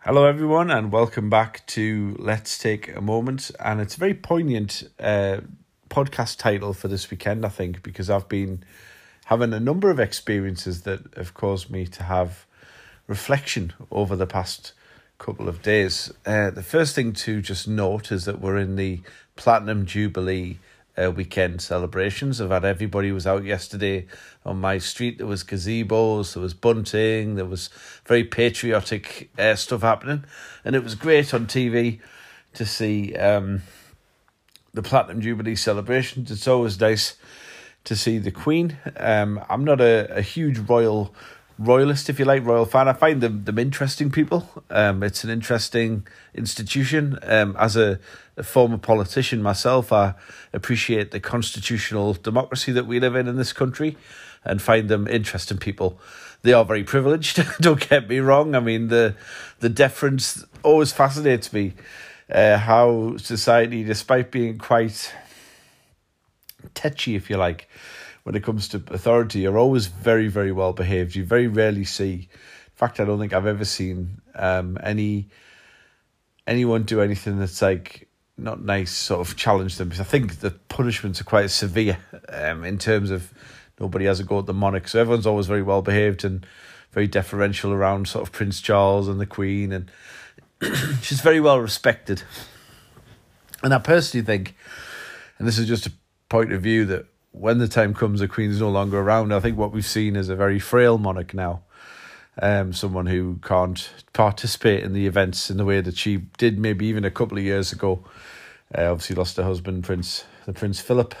Hello, everyone, and welcome back to Let's Take a Moment. And it's a very poignant uh, podcast title for this weekend, I think, because I've been having a number of experiences that have caused me to have reflection over the past couple of days. Uh, the first thing to just note is that we're in the Platinum Jubilee uh, weekend celebrations. I've had everybody was out yesterday on my street. There was gazebos, there was bunting, there was very patriotic uh, stuff happening, and it was great on TV to see um, the Platinum Jubilee celebrations. It's always nice to see the Queen. Um, I'm not a, a huge royal royalist, if you like, royal fan. I find them them interesting people. Um, it's an interesting institution. Um, as a, a former politician myself, I appreciate the constitutional democracy that we live in in this country, and find them interesting people. They are very privileged. Don't get me wrong. I mean the the deference always fascinates me. Uh, how society, despite being quite tetchy, if you like, when it comes to authority are always very, very well behaved. You very rarely see, in fact, I don't think I've ever seen um, any anyone do anything that's like not nice, sort of challenge them. Because I think the punishments are quite severe um, in terms of nobody has a go at the monarch. So everyone's always very well behaved and very deferential around sort of Prince Charles and the Queen, and she's very well respected. And I personally think, and this is just a point of view that when the time comes, the Queen's no longer around. I think what we've seen is a very frail monarch now. Um, someone who can't participate in the events in the way that she did maybe even a couple of years ago. Uh, obviously lost her husband, Prince the Prince Philip,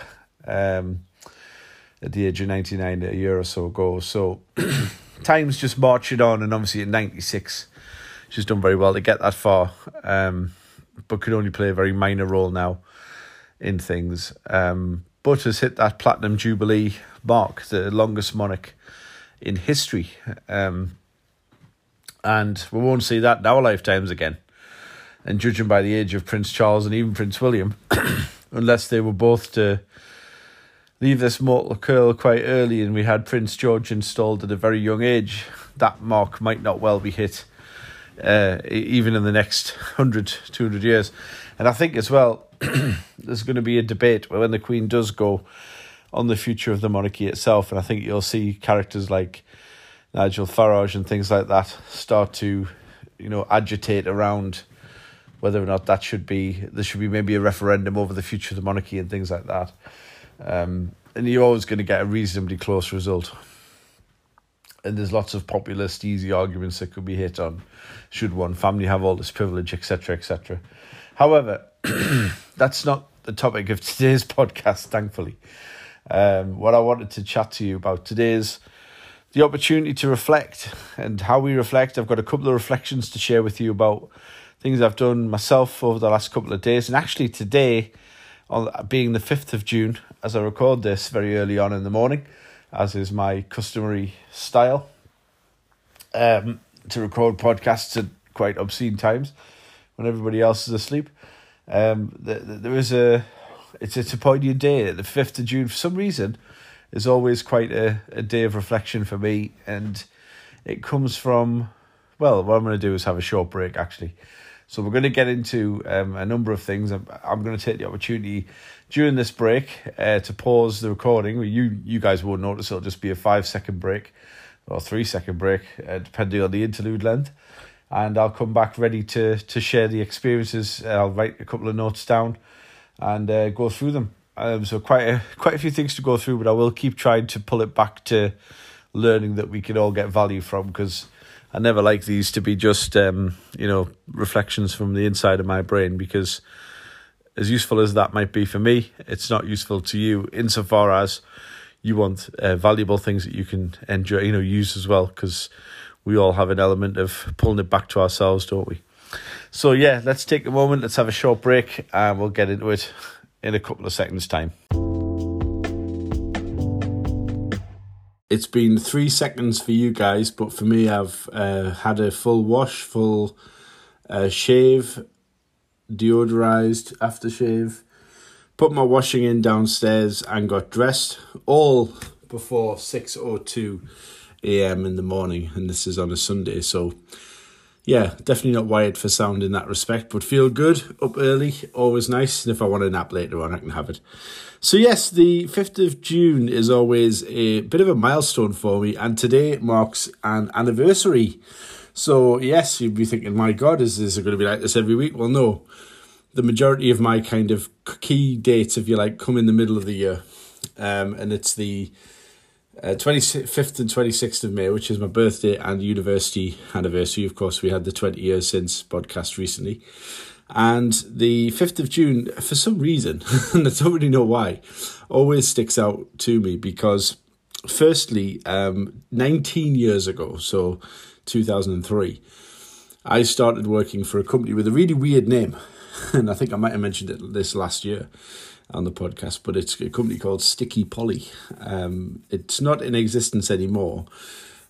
um, at the age of ninety nine a year or so ago. So time's just marching on, and obviously at ninety six, she's done very well to get that far, um, but could only play a very minor role now in things. Um, but has hit that platinum jubilee mark, the longest monarch in history. Um, and we won't see that in our lifetimes again. And judging by the age of Prince Charles and even Prince William, unless they were both to leave this mortal coil quite early and we had Prince George installed at a very young age, that mark might not well be hit uh, even in the next 100, 200 years. And I think as well, there's going to be a debate when the Queen does go on the future of the monarchy itself, and I think you'll see characters like Nigel Farage and things like that start to, you know, agitate around whether or not that should be there should be maybe a referendum over the future of the monarchy and things like that. Um, and you're always going to get a reasonably close result. And there's lots of populist, easy arguments that could be hit on. Should one family have all this privilege, etc., etc. However, that's not the topic of today's podcast, thankfully. Um, what I wanted to chat to you about today is the opportunity to reflect and how we reflect. I've got a couple of reflections to share with you about things I've done myself over the last couple of days. And actually, today, on being the 5th of June, as I record this very early on in the morning, as is my customary style, um, to record podcasts at quite obscene times when everybody else is asleep. Um, the, the, there is a it's it's a poignant day. The fifth of June, for some reason, is always quite a, a day of reflection for me, and it comes from well, what I'm going to do is have a short break actually. So we're going to get into um, a number of things. I'm, I'm going to take the opportunity during this break uh, to pause the recording. You you guys won't notice; it'll just be a five second break or three second break, uh, depending on the interlude length and I'll come back ready to to share the experiences. I'll write a couple of notes down and uh, go through them. Um, so quite a quite a few things to go through, but I will keep trying to pull it back to learning that we can all get value from because I never like these to be just um, you know reflections from the inside of my brain because as useful as that might be for me, it's not useful to you insofar as you want uh, valuable things that you can enjoy, you know, use as well because we all have an element of pulling it back to ourselves, don't we? So, yeah, let's take a moment, let's have a short break, and we'll get into it in a couple of seconds' time. It's been three seconds for you guys, but for me, I've uh, had a full wash, full uh, shave, deodorized aftershave, put my washing in downstairs and got dressed all before 6.02 a.m. in the morning. And this is on a Sunday. So, yeah, definitely not wired for sound in that respect, but feel good up early, always nice. And if I want a nap later on, I can have it. So, yes, the 5th of June is always a bit of a milestone for me, and today marks an anniversary. So, yes, you'd be thinking, my God, is this going to be like this every week? Well, no. The majority of my kind of key dates, if you like, come in the middle of the year. Um, and it's the uh, 25th and 26th of May, which is my birthday and university anniversary. Of course, we had the 20 years since podcast recently. And the 5th of June, for some reason, and I don't really know why, always sticks out to me because, firstly, um, 19 years ago, so 2003, I started working for a company with a really weird name. And I think I might have mentioned it this last year on the podcast, but it's a company called Sticky Polly. Um, it's not in existence anymore,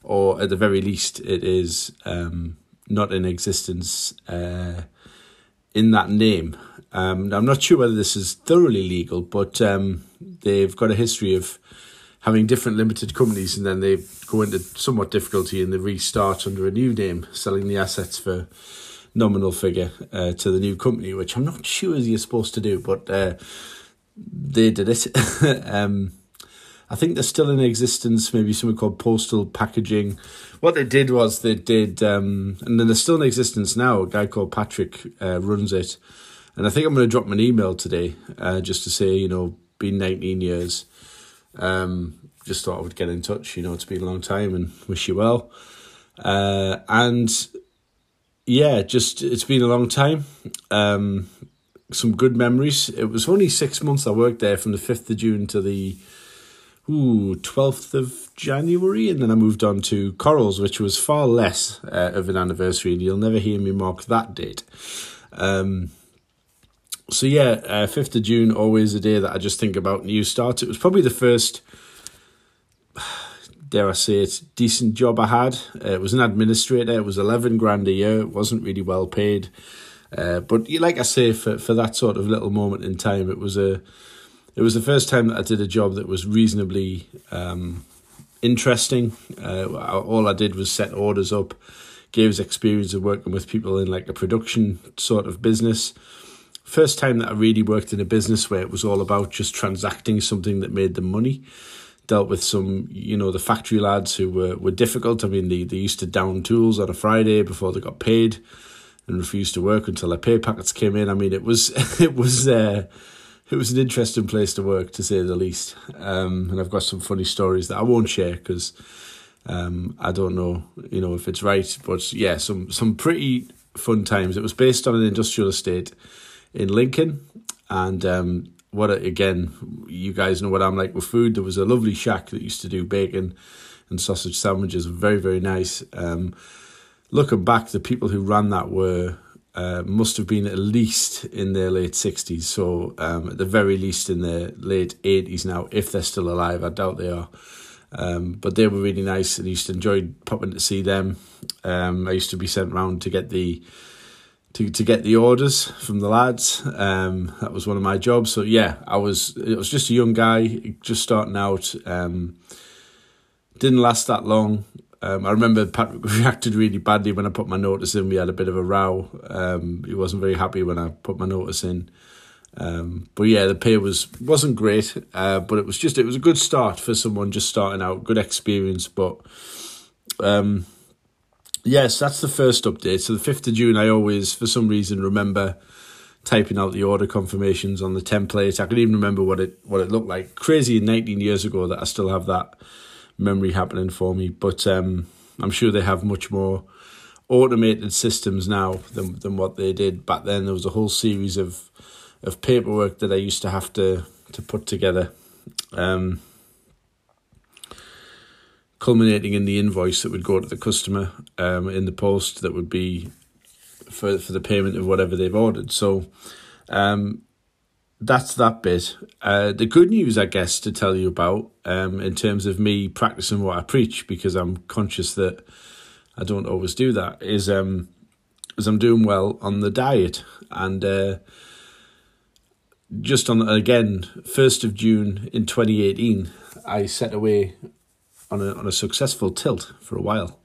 or at the very least, it is um, not in existence. Uh, in that name. Um, I'm not sure whether this is thoroughly legal, but um, they've got a history of having different limited companies and then they go into somewhat difficulty and they restart under a new name, selling the assets for nominal figure uh, to the new company, which I'm not sure you're supposed to do, but uh, they did it. um, I think they're still in existence, maybe something called postal packaging. What they did was they did, um, and then they're still in existence now. A guy called Patrick uh, runs it. And I think I'm going to drop him an email today uh, just to say, you know, been 19 years. Um, just thought I would get in touch. You know, it's been a long time and wish you well. Uh, and yeah, just it's been a long time. Um, some good memories. It was only six months I worked there from the 5th of June to the ooh, 12th of January, and then I moved on to Corals, which was far less uh, of an anniversary, and you'll never hear me mark that date. Um, so yeah, uh, 5th of June, always a day that I just think about new starts. It was probably the first, dare I say it, decent job I had. Uh, it was an administrator. It was 11 grand a year. It wasn't really well paid. Uh, but like I say, for, for that sort of little moment in time, it was a it was the first time that I did a job that was reasonably um, interesting. Uh, all I did was set orders up, gave us experience of working with people in like a production sort of business. First time that I really worked in a business where it was all about just transacting something that made them money. Dealt with some, you know, the factory lads who were, were difficult. I mean, they, they used to down tools on a Friday before they got paid and refused to work until their pay packets came in. I mean, it was, it was, uh, it was an interesting place to work, to say the least. Um, and I've got some funny stories that I won't share because um, I don't know, you know, if it's right. But yeah, some some pretty fun times. It was based on an industrial estate in Lincoln, and um, what again, you guys know what I'm like with food. There was a lovely shack that used to do bacon and sausage sandwiches, very very nice. Um, looking back, the people who ran that were uh, must have been at least in their late 60s. So, um, at the very least, in their late 80s now, if they're still alive. I doubt they are. Um, but they were really nice and used to enjoy popping to see them. Um, I used to be sent round to get the to, to get the orders from the lads. Um, that was one of my jobs. So yeah, I was it was just a young guy just starting out. Um, didn't last that long. Um, I remember Patrick reacted really badly when I put my notice in. We had a bit of a row. Um, he wasn't very happy when I put my notice in. Um, but yeah, the pay was wasn't great, uh, but it was just it was a good start for someone just starting out. Good experience, but um, yes, that's the first update. So the fifth of June, I always for some reason remember typing out the order confirmations on the template. I can even remember what it what it looked like. Crazy, nineteen years ago that I still have that memory happening for me. But um, I'm sure they have much more automated systems now than than what they did back then. There was a whole series of of paperwork that I used to have to to put together, um, culminating in the invoice that would go to the customer um, in the post that would be for for the payment of whatever they've ordered. So. Um, that's that bit. Uh, the good news, I guess, to tell you about um, in terms of me practicing what I preach, because I'm conscious that I don't always do that, is um, is I'm doing well on the diet, and uh, just on again, first of June in 2018, I set away on a on a successful tilt for a while,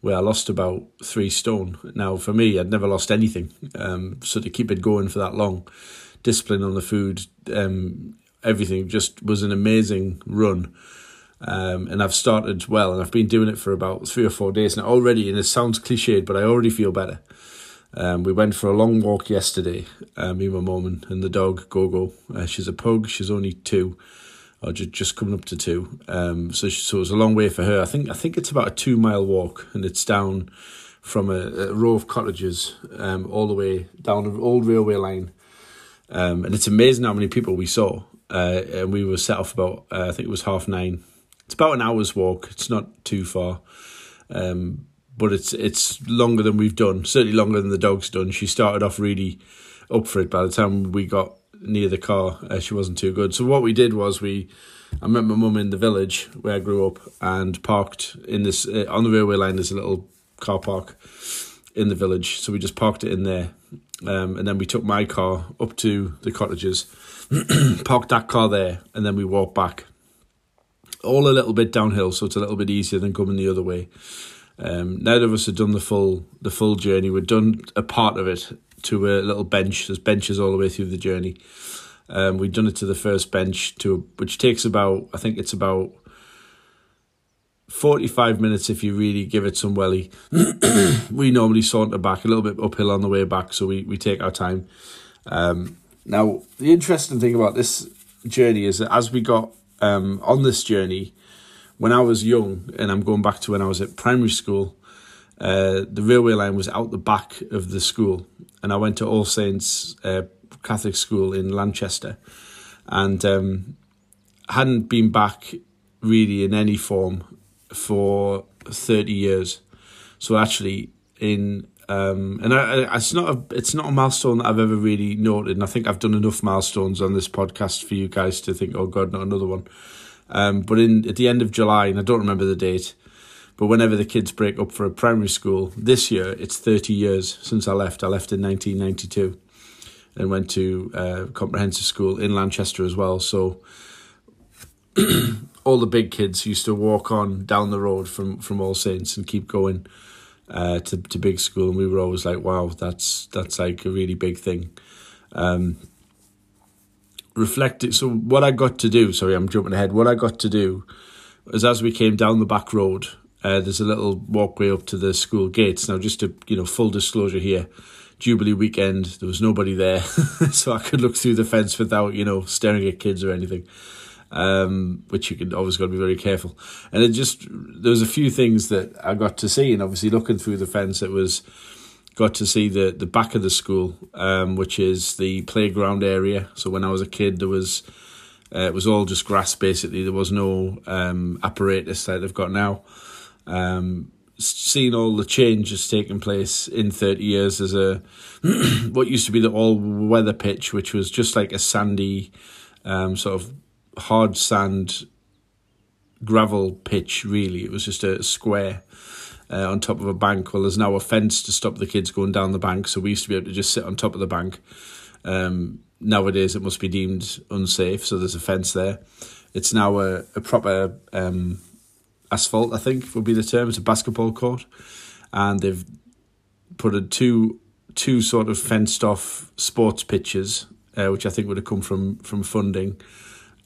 where I lost about three stone. Now, for me, I'd never lost anything, um, so to keep it going for that long, discipline on the food, um, everything just was an amazing run. Um, and I've started well, and I've been doing it for about three or four days now already. And it sounds cliched, but I already feel better. Um, we went for a long walk yesterday, uh, me, my mum, and, and the dog Gogo. Uh, she's a pug. She's only two, or just just coming up to two. Um, so she, so it was a long way for her. I think I think it's about a two mile walk, and it's down from a, a row of cottages um, all the way down an old railway line. Um, and it's amazing how many people we saw. Uh, and we were set off about uh, I think it was half nine. It's about an hour's walk. It's not too far. Um, but it's it's longer than we've done. Certainly longer than the dog's done. She started off really up for it. By the time we got near the car, uh, she wasn't too good. So what we did was we, I met my mum in the village where I grew up and parked in this uh, on the railway line. There's a little car park in the village, so we just parked it in there, um, and then we took my car up to the cottages, parked that car there, and then we walked back. All a little bit downhill, so it's a little bit easier than coming the other way. Um, neither of us had done the full the full journey. We'd done a part of it to a little bench. There's benches all the way through the journey. Um, we've done it to the first bench to which takes about I think it's about forty five minutes if you really give it some welly. we normally saunter back a little bit uphill on the way back, so we we take our time. Um, now the interesting thing about this journey is that as we got um, on this journey, when I was young, and I'm going back to when I was at primary school, uh, the railway line was out the back of the school, and I went to All Saints uh, Catholic School in Lanchester, and um, hadn't been back really in any form for thirty years. So actually, in um, and I, I, it's not a it's not a milestone that I've ever really noted, and I think I've done enough milestones on this podcast for you guys to think, oh God, not another one. Um, but in at the end of July, and I don't remember the date, but whenever the kids break up for a primary school, this year it's 30 years since I left. I left in 1992 and went to uh, comprehensive school in Lanchester as well. So all the big kids used to walk on down the road from, from All Saints and keep going uh, to to big school, and we were always like, "Wow, that's that's like a really big thing." Um. So what I got to do, sorry, I'm jumping ahead. What I got to do is as we came down the back road, uh, there's a little walkway up to the school gates. Now, just to you know, full disclosure here, Jubilee weekend, there was nobody there, so I could look through the fence without you know staring at kids or anything. Um, which you can always got to be very careful. And it just there was a few things that I got to see, and obviously looking through the fence, it was got to see the the back of the school, um, which is the playground area. So when I was a kid, there was uh, it was all just grass basically. There was no um, apparatus that they've got now. Um, seeing all the changes taking place in 30 years as a what used to be the all weather pitch which was just like a sandy um, sort of hard sand gravel pitch really it was just a square uh, on top of a bank. Well, there's now a fence to stop the kids going down the bank, so we used to be able to just sit on top of the bank. Um, nowadays, it must be deemed unsafe, so there's a fence there. It's now a, a proper um, asphalt, I think would be the term. It's a basketball court, and they've put a two two sort of fenced off sports pitches, uh, which I think would have come from from funding,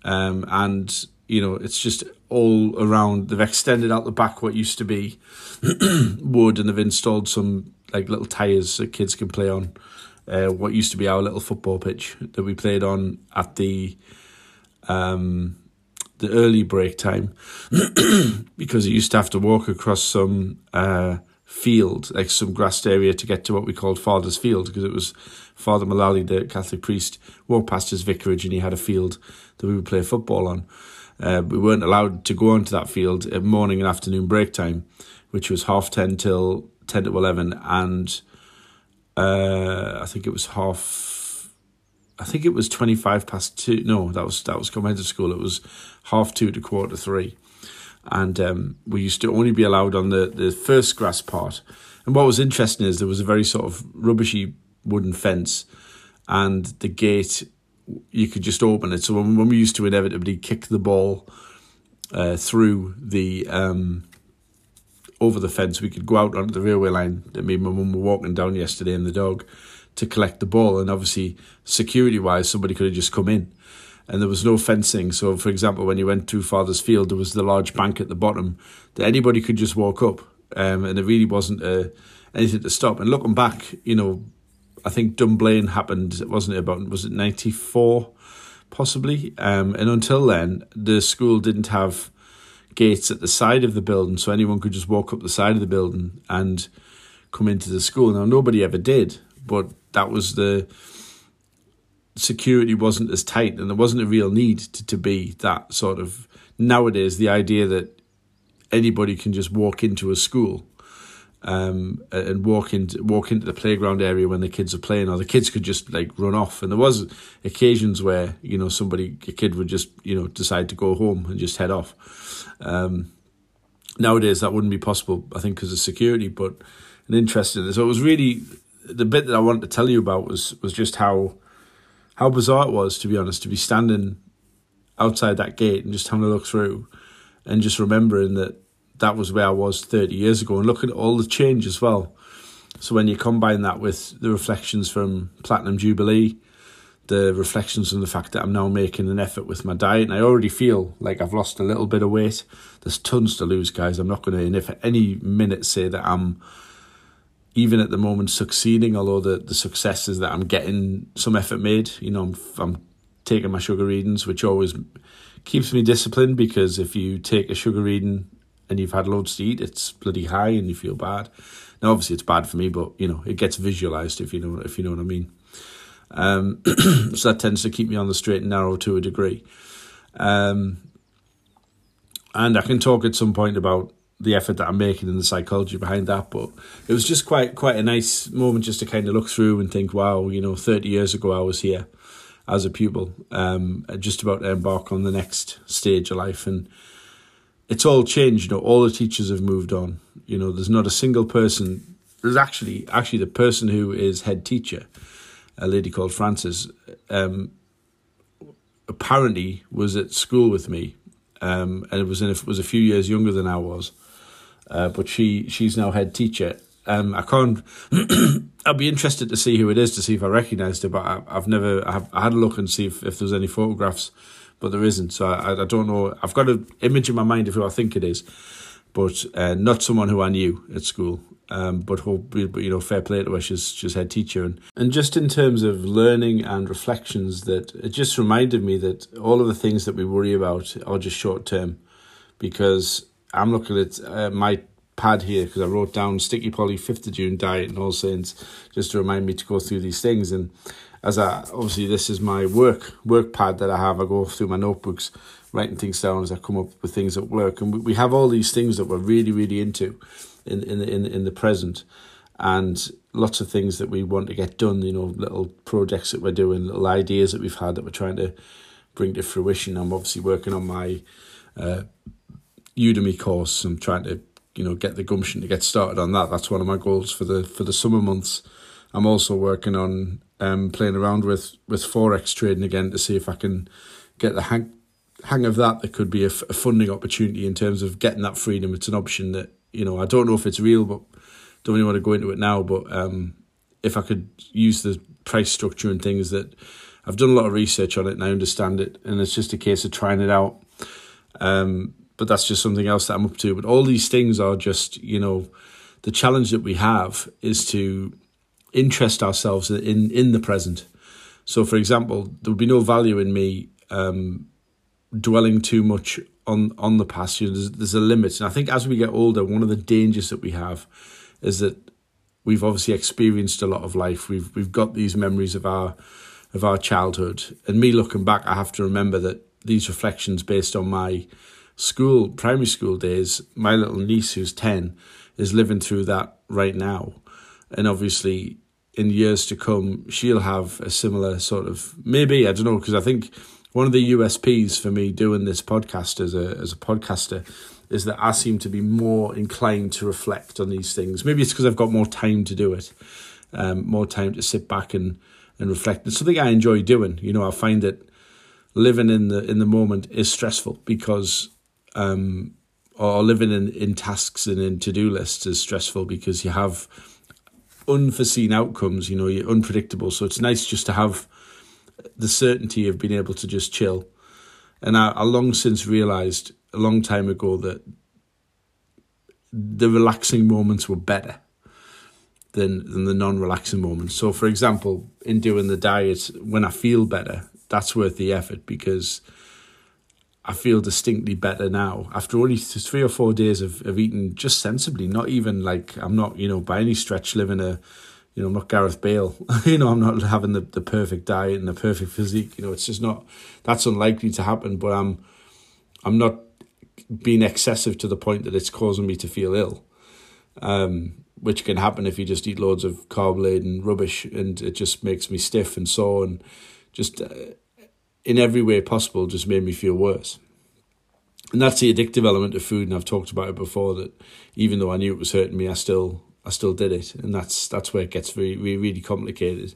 um, and you know it's just all around. They've extended out the back what used to be wood, and they've installed some like little tires that kids can play on. Uh, what used to be our little football pitch that we played on at the um, the early break time because you used to have to walk across some uh, field, like some grassed area, to get to what we called Father's Field because it was Father Mullally, the Catholic priest, walked past his vicarage and he had a field that we would play football on. Uh, we weren't allowed to go onto that field at morning and afternoon break time, which was half 10 till 10 to 11. And uh, I think it was half, I think it was 25 past two. No, that was, that was coming to school. It was half two to quarter three. And um, we used to only be allowed on the, the first grass part. And what was interesting is there was a very sort of rubbishy wooden fence, and the gate you could just open it. So when, when we used to inevitably kick the ball uh, through the um, over the fence, we could go out onto the railway line that me and my mum were walking down yesterday and the dog to collect the ball. And obviously, security wise, somebody could have just come in. And there was no fencing. So, for example, when you went to Father's Field, there was the large bank at the bottom that anybody could just walk up. Um, and there really wasn't uh, anything to stop. And looking back, you know, I think Dunblane happened, wasn't it, about, was it 94 possibly? Um, and until then, the school didn't have gates at the side of the building, so anyone could just walk up the side of the building and come into the school. Now, nobody ever did, but that was the security wasn't as tight, and there wasn't a real need to, to be that sort of. Nowadays, the idea that anybody can just walk into a school um, and walk into walk into the playground area when the kids are playing, or the kids could just like run off. And there was occasions where you know somebody a kid would just you know decide to go home and just head off. Um, nowadays that wouldn't be possible, I think, because of security. But an interesting. So it was really the bit that I wanted to tell you about was was just how how bizarre it was, to be honest, to be standing outside that gate and just having a look through, and just remembering that that was where I was 30 years ago, and looking at all the change as well. So when you combine that with the reflections from Platinum Jubilee, the reflections on the fact that I'm now making an effort with my diet, and I already feel like I've lost a little bit of weight. There's tons to lose, guys. I'm not going to, in if at any minute, say that I'm even at the moment succeeding. Although the the success is that I'm getting some effort made. You know, I'm, I'm taking my sugar readings, which always keeps me disciplined because if you take a sugar reading and you've had loads to eat, it's bloody high and you feel bad. Now, obviously, it's bad for me, but you know, it gets visualized if you know if you know what I mean. Um, so that tends to keep me on the straight and narrow to a degree. Um, and I can talk at some point about the effort that I'm making and the psychology behind that. But it was just quite quite a nice moment just to kind of look through and think, wow, you know, 30 years ago I was here as a pupil, um, just about to embark on the next stage of life. And it's all changed. You know, all the teachers have moved on. You know, there's not a single person. There's actually actually the person who is head teacher a lady called Frances, um, apparently was at school with me, um, and it was in a, was a few years younger than I was, uh, but she she's now head teacher. Um, I can't. I'll be interested to see who it is to see if I recognised her, but I, have never. I, have, I had a look and see if, if there's any photographs, but there isn't. So I, I don't know. I've got an image in my mind of who I think it is, but uh, not someone who I knew at school. Um, but hope you know, fair play to her. She's she's head teacher, and and just in terms of learning and reflections, that it just reminded me that all of the things that we worry about are just short term, because I'm looking at uh, my pad here because I wrote down Sticky Polly fifth of June diet and All Saints just to remind me to go through these things and as I obviously this is my work work pad that I have. I go through my notebooks, writing things down as I come up with things at work, and we have all these things that we're really really into in in in in the present, and lots of things that we want to get done. You know, little projects that we're doing, little ideas that we've had that we're trying to bring to fruition. I'm obviously working on my uh, Udemy course. I'm trying to you know get the gumption to get started on that. That's one of my goals for the for the summer months. I'm also working on um, playing around with with forex trading again to see if I can get the hang hang of that. There could be a, a funding opportunity in terms of getting that freedom. It's an option that you know, I don't know if it's real, but don't really want to go into it now. But um, if I could use the price structure and things that I've done a lot of research on it and I understand it, and it's just a case of trying it out. Um, but that's just something else that I'm up to. But all these things are just, you know, the challenge that we have is to interest ourselves in in the present. So, for example, there would be no value in me um, dwelling too much on on the past. You know, there's, there's a limit, and I think as we get older, one of the dangers that we have is that we've obviously experienced a lot of life. We've we've got these memories of our of our childhood, and me looking back, I have to remember that these reflections based on my school primary school days. My little niece, who's ten, is living through that right now, and obviously in years to come, she'll have a similar sort of maybe I don't know because I think one of the USPs for me doing this podcast as a as a podcaster is that I seem to be more inclined to reflect on these things. Maybe it's because I've got more time to do it, um, more time to sit back and and reflect. It's something I enjoy doing. You know, I find that living in the in the moment is stressful because um or living in, in tasks and in to do lists is stressful because you have unforeseen outcomes, you know, you're unpredictable. So it's nice just to have the certainty of being able to just chill. And I, I long since realized a long time ago that the relaxing moments were better than than the non-relaxing moments. So, for example, in doing the diet, when I feel better, that's worth the effort because I feel distinctly better now after only three or four days of, of eating just sensibly. Not even like I'm not, you know, by any stretch living a, you know, I'm not Gareth Bale. you know, I'm not having the, the perfect diet and the perfect physique. You know, it's just not. That's unlikely to happen. But I'm, I'm not being excessive to the point that it's causing me to feel ill. Um, which can happen if you just eat loads of carb laden rubbish and it just makes me stiff and sore and just uh, in every way possible just made me feel worse. And that's the addictive element of food, and I've talked about it before. That even though I knew it was hurting me, I still I still did it, and that's that's where it gets very really, really complicated.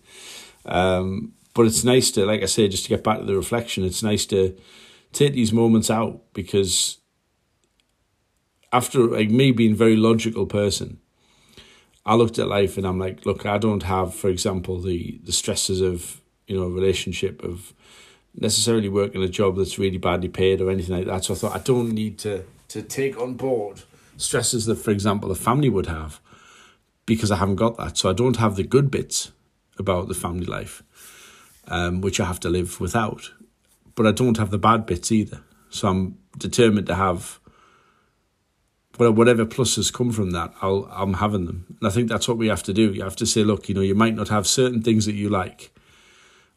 Um, but it's nice to, like I say, just to get back to the reflection. It's nice to take these moments out because after like me being a very logical person, I looked at life and I'm like, look, I don't have, for example, the the stresses of you know relationship of necessarily working a job that's really badly paid or anything like that. So I thought I don't need to to take on board stresses that, for example, a family would have because I haven't got that. So I don't have the good bits about the family life, um, which I have to live without. But I don't have the bad bits either. So I'm determined to have whatever pluses come from that, I'll I'm having them. And I think that's what we have to do. You have to say, look, you know, you might not have certain things that you like,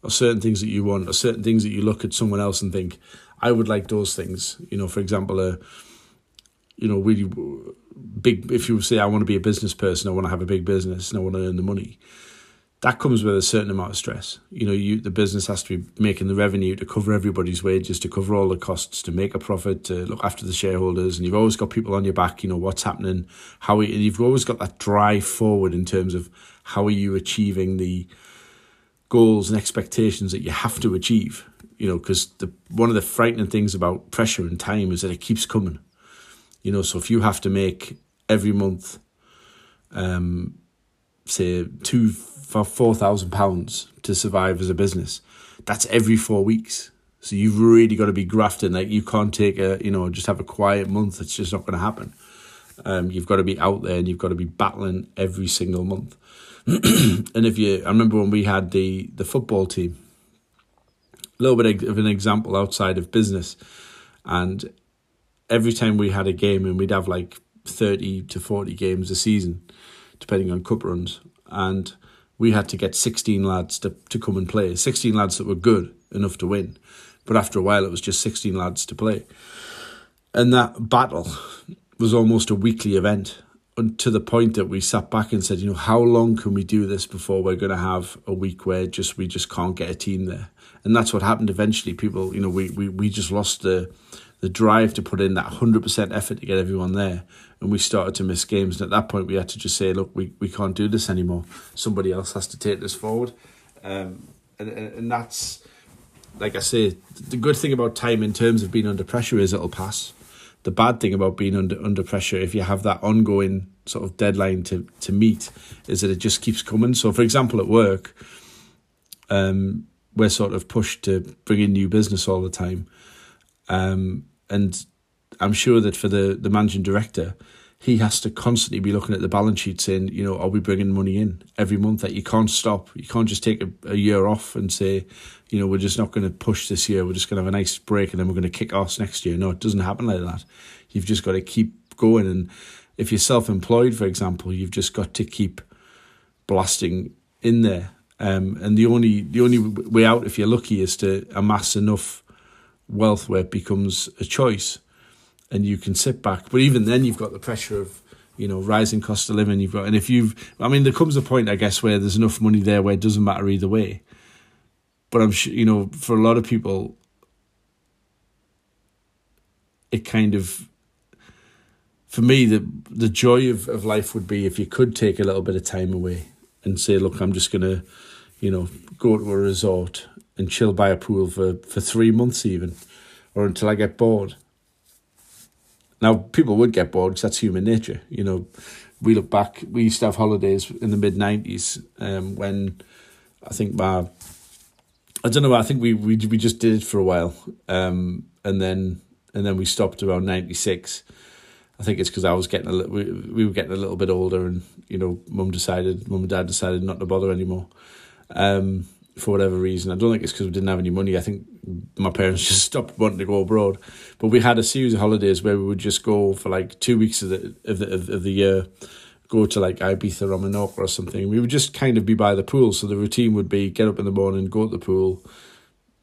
or certain things that you want, or certain things that you look at someone else and think, I would like those things. You know, for example, a you know, really big. If you say I want to be a business person, I want to have a big business, and I want to earn the money that comes with a certain amount of stress. You know, you the business has to be making the revenue to cover everybody's wages, to cover all the costs, to make a profit, to look after the shareholders, and you've always got people on your back. You know what's happening, how and you've always got that drive forward in terms of how are you achieving the goals and expectations that you have to achieve. You know, because the one of the frightening things about pressure and time is that it keeps coming. You know, so if you have to make every month, um, say two for four thousand pounds to survive as a business. That's every four weeks. So you've really got to be grafting. Like you can't take a you know just have a quiet month. It's just not going to happen. Um, you've got to be out there and you've got to be battling every single month. and if you, I remember when we had the the football team. A little bit of an example outside of business, and every time we had a game, and we'd have like thirty to forty games a season, depending on cup runs, and we had to get 16 lads to, to come and play. 16 lads that were good enough to win. But after a while, it was just 16 lads to play. And that battle was almost a weekly event to the point that we sat back and said, you know, how long can we do this before we're going to have a week where just we just can't get a team there? And that's what happened eventually. People, you know, we, we, we just lost the the drive to put in that 100% effort to get everyone there. And we started to miss games. And at that point, we had to just say, look, we, we can't do this anymore. Somebody else has to take this forward. Um, and, and that's, like I say, the good thing about time in terms of being under pressure is it'll pass. The bad thing about being under under pressure, if you have that ongoing sort of deadline to, to meet, is that it just keeps coming. So, for example, at work, um, we're sort of pushed to bring in new business all the time. Um, and I'm sure that for the, the managing director, he has to constantly be looking at the balance sheet saying, you know, are we bringing money in every month that you can't stop? You can't just take a, a year off and say, you know, we're just not going to push this year. We're just going to have a nice break and then we're going to kick off next year. No, it doesn't happen like that. You've just got to keep going. And if you're self employed, for example, you've just got to keep blasting in there. Um, and the only the only way out, if you're lucky, is to amass enough wealth where it becomes a choice and you can sit back. But even then, you've got the pressure of you know rising cost of living. You've got, and if you've, I mean, there comes a point, I guess, where there's enough money there where it doesn't matter either way. But I'm sure, you know, for a lot of people, it kind of, for me, the the joy of, of life would be if you could take a little bit of time away and say, look, I'm just gonna you know, go to a resort and chill by a pool for, for three months even, or until I get bored. Now, people would get bored because that's human nature. You know, we look back, we used to have holidays in the mid 90s um, when I think my, I don't know, I think we, we, we just did it for a while. Um, and then, and then we stopped around 96. I think it's because I was getting a little, we, we were getting a little bit older and, you know, mum decided, mum and dad decided not to bother anymore. Um, for whatever reason. I don't think it's because we didn't have any money. I think my parents just stopped wanting to go abroad. But we had a series of holidays where we would just go for like two weeks of the of the of, the year, go to like Ibiza or Menorca or something. We would just kind of be by the pool. So the routine would be get up in the morning, go to the pool,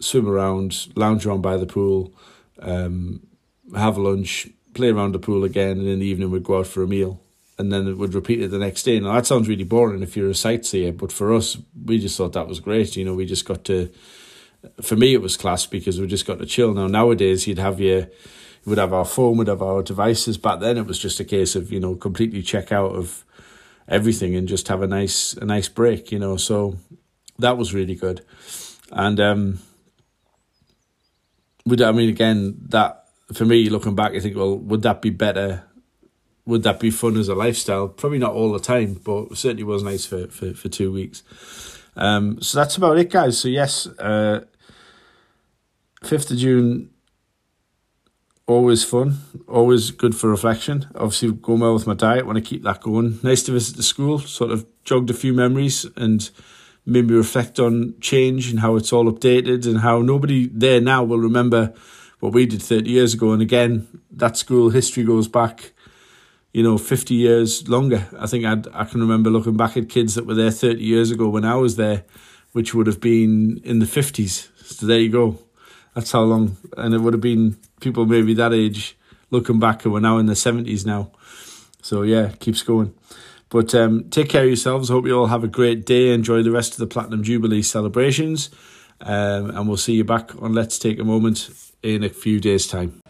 swim around, lounge around by the pool, um, have lunch, play around the pool again, and in the evening we'd go out for a meal and then it would repeat it the next day. Now that sounds really boring if you're a sightseer, but for us, we just thought that was great. You know, we just got to. For me, it was class because we just got to chill. Now nowadays, you'd have your, would have our phone, would have our devices. Back then, it was just a case of you know completely check out of everything and just have a nice a nice break. You know, so that was really good, and um, would I mean again that for me looking back, I think well, would that be better would that be fun as a lifestyle? Probably not all the time, but certainly was nice for, for, for two weeks. Um, so that's about it, guys. So, yes, uh, 5th of June, always fun, always good for reflection. Obviously, going well with my diet, want to keep that going. Nice to visit the school, sort of jogged a few memories and made me reflect on change and how it's all updated and how nobody there now will remember what we did 30 years ago. And again, that school history goes back you know, 50 years longer. I think I'd, I can remember looking back at kids that were there 30 years ago when I was there, which would have been in the 50s. So there you go. That's how long. And it would have been people maybe that age looking back who are now in their 70s now. So yeah, keeps going. But um, take care of yourselves. Hope you all have a great day. Enjoy the rest of the Platinum Jubilee celebrations. Um, and we'll see you back on Let's Take a Moment in a few days' time.